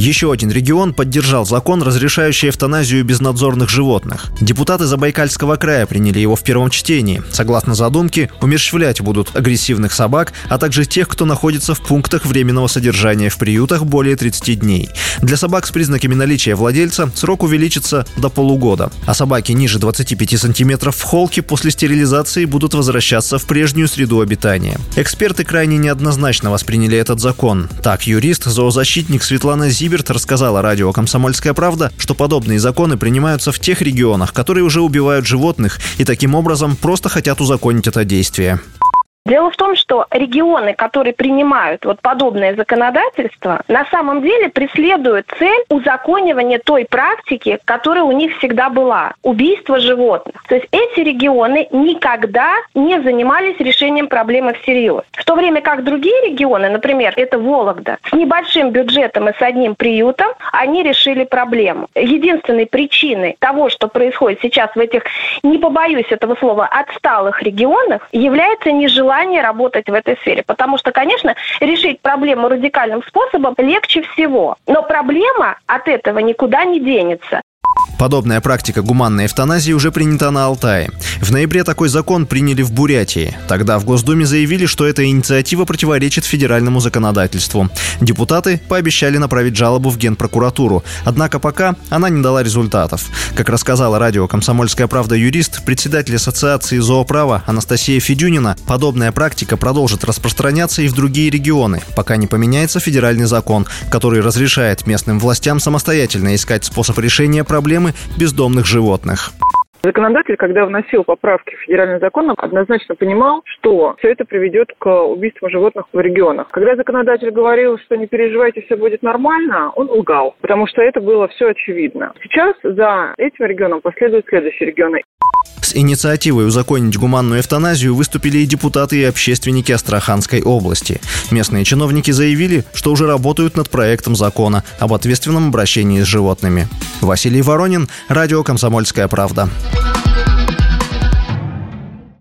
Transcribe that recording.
Еще один регион поддержал закон, разрешающий эвтаназию безнадзорных животных. Депутаты Забайкальского края приняли его в первом чтении. Согласно задумке, умерщвлять будут агрессивных собак, а также тех, кто находится в пунктах временного содержания в приютах более 30 дней. Для собак с признаками наличия владельца срок увеличится до полугода, а собаки ниже 25 сантиметров в холке после стерилизации будут возвращаться в прежнюю среду обитания. Эксперты крайне неоднозначно восприняли этот закон. Так, юрист, зоозащитник Светлана Зиб Зиберт рассказала радио «Комсомольская правда», что подобные законы принимаются в тех регионах, которые уже убивают животных и таким образом просто хотят узаконить это действие. Дело в том, что регионы, которые принимают вот подобное законодательство, на самом деле преследуют цель узаконивания той практики, которая у них всегда была – убийство животных. То есть эти регионы никогда не занимались решением проблемы всерьез. В то время как другие регионы, например, это Вологда, с небольшим бюджетом и с одним приютом, они решили проблему. Единственной причиной того, что происходит сейчас в этих, не побоюсь этого слова, отсталых регионах, является нежелание желание работать в этой сфере. Потому что, конечно, решить проблему радикальным способом легче всего. Но проблема от этого никуда не денется. Подобная практика гуманной эвтаназии уже принята на Алтае. В ноябре такой закон приняли в Бурятии. Тогда в Госдуме заявили, что эта инициатива противоречит федеральному законодательству. Депутаты пообещали направить жалобу в Генпрокуратуру. Однако пока она не дала результатов. Как рассказала радио «Комсомольская правда» юрист, председатель Ассоциации зооправа Анастасия Федюнина, подобная практика продолжит распространяться и в другие регионы, пока не поменяется федеральный закон, который разрешает местным властям самостоятельно искать способ решения проблемы бездомных животных. Законодатель, когда вносил поправки в федеральный закон, однозначно понимал, что все это приведет к убийству животных в регионах. Когда законодатель говорил, что не переживайте, все будет нормально, он лгал, потому что это было все очевидно. Сейчас за этим регионом последуют следующие регионы. С инициативой узаконить гуманную эвтаназию выступили и депутаты и общественники Астраханской области. Местные чиновники заявили, что уже работают над проектом закона об ответственном обращении с животными. Василий Воронин, Радио «Комсомольская правда».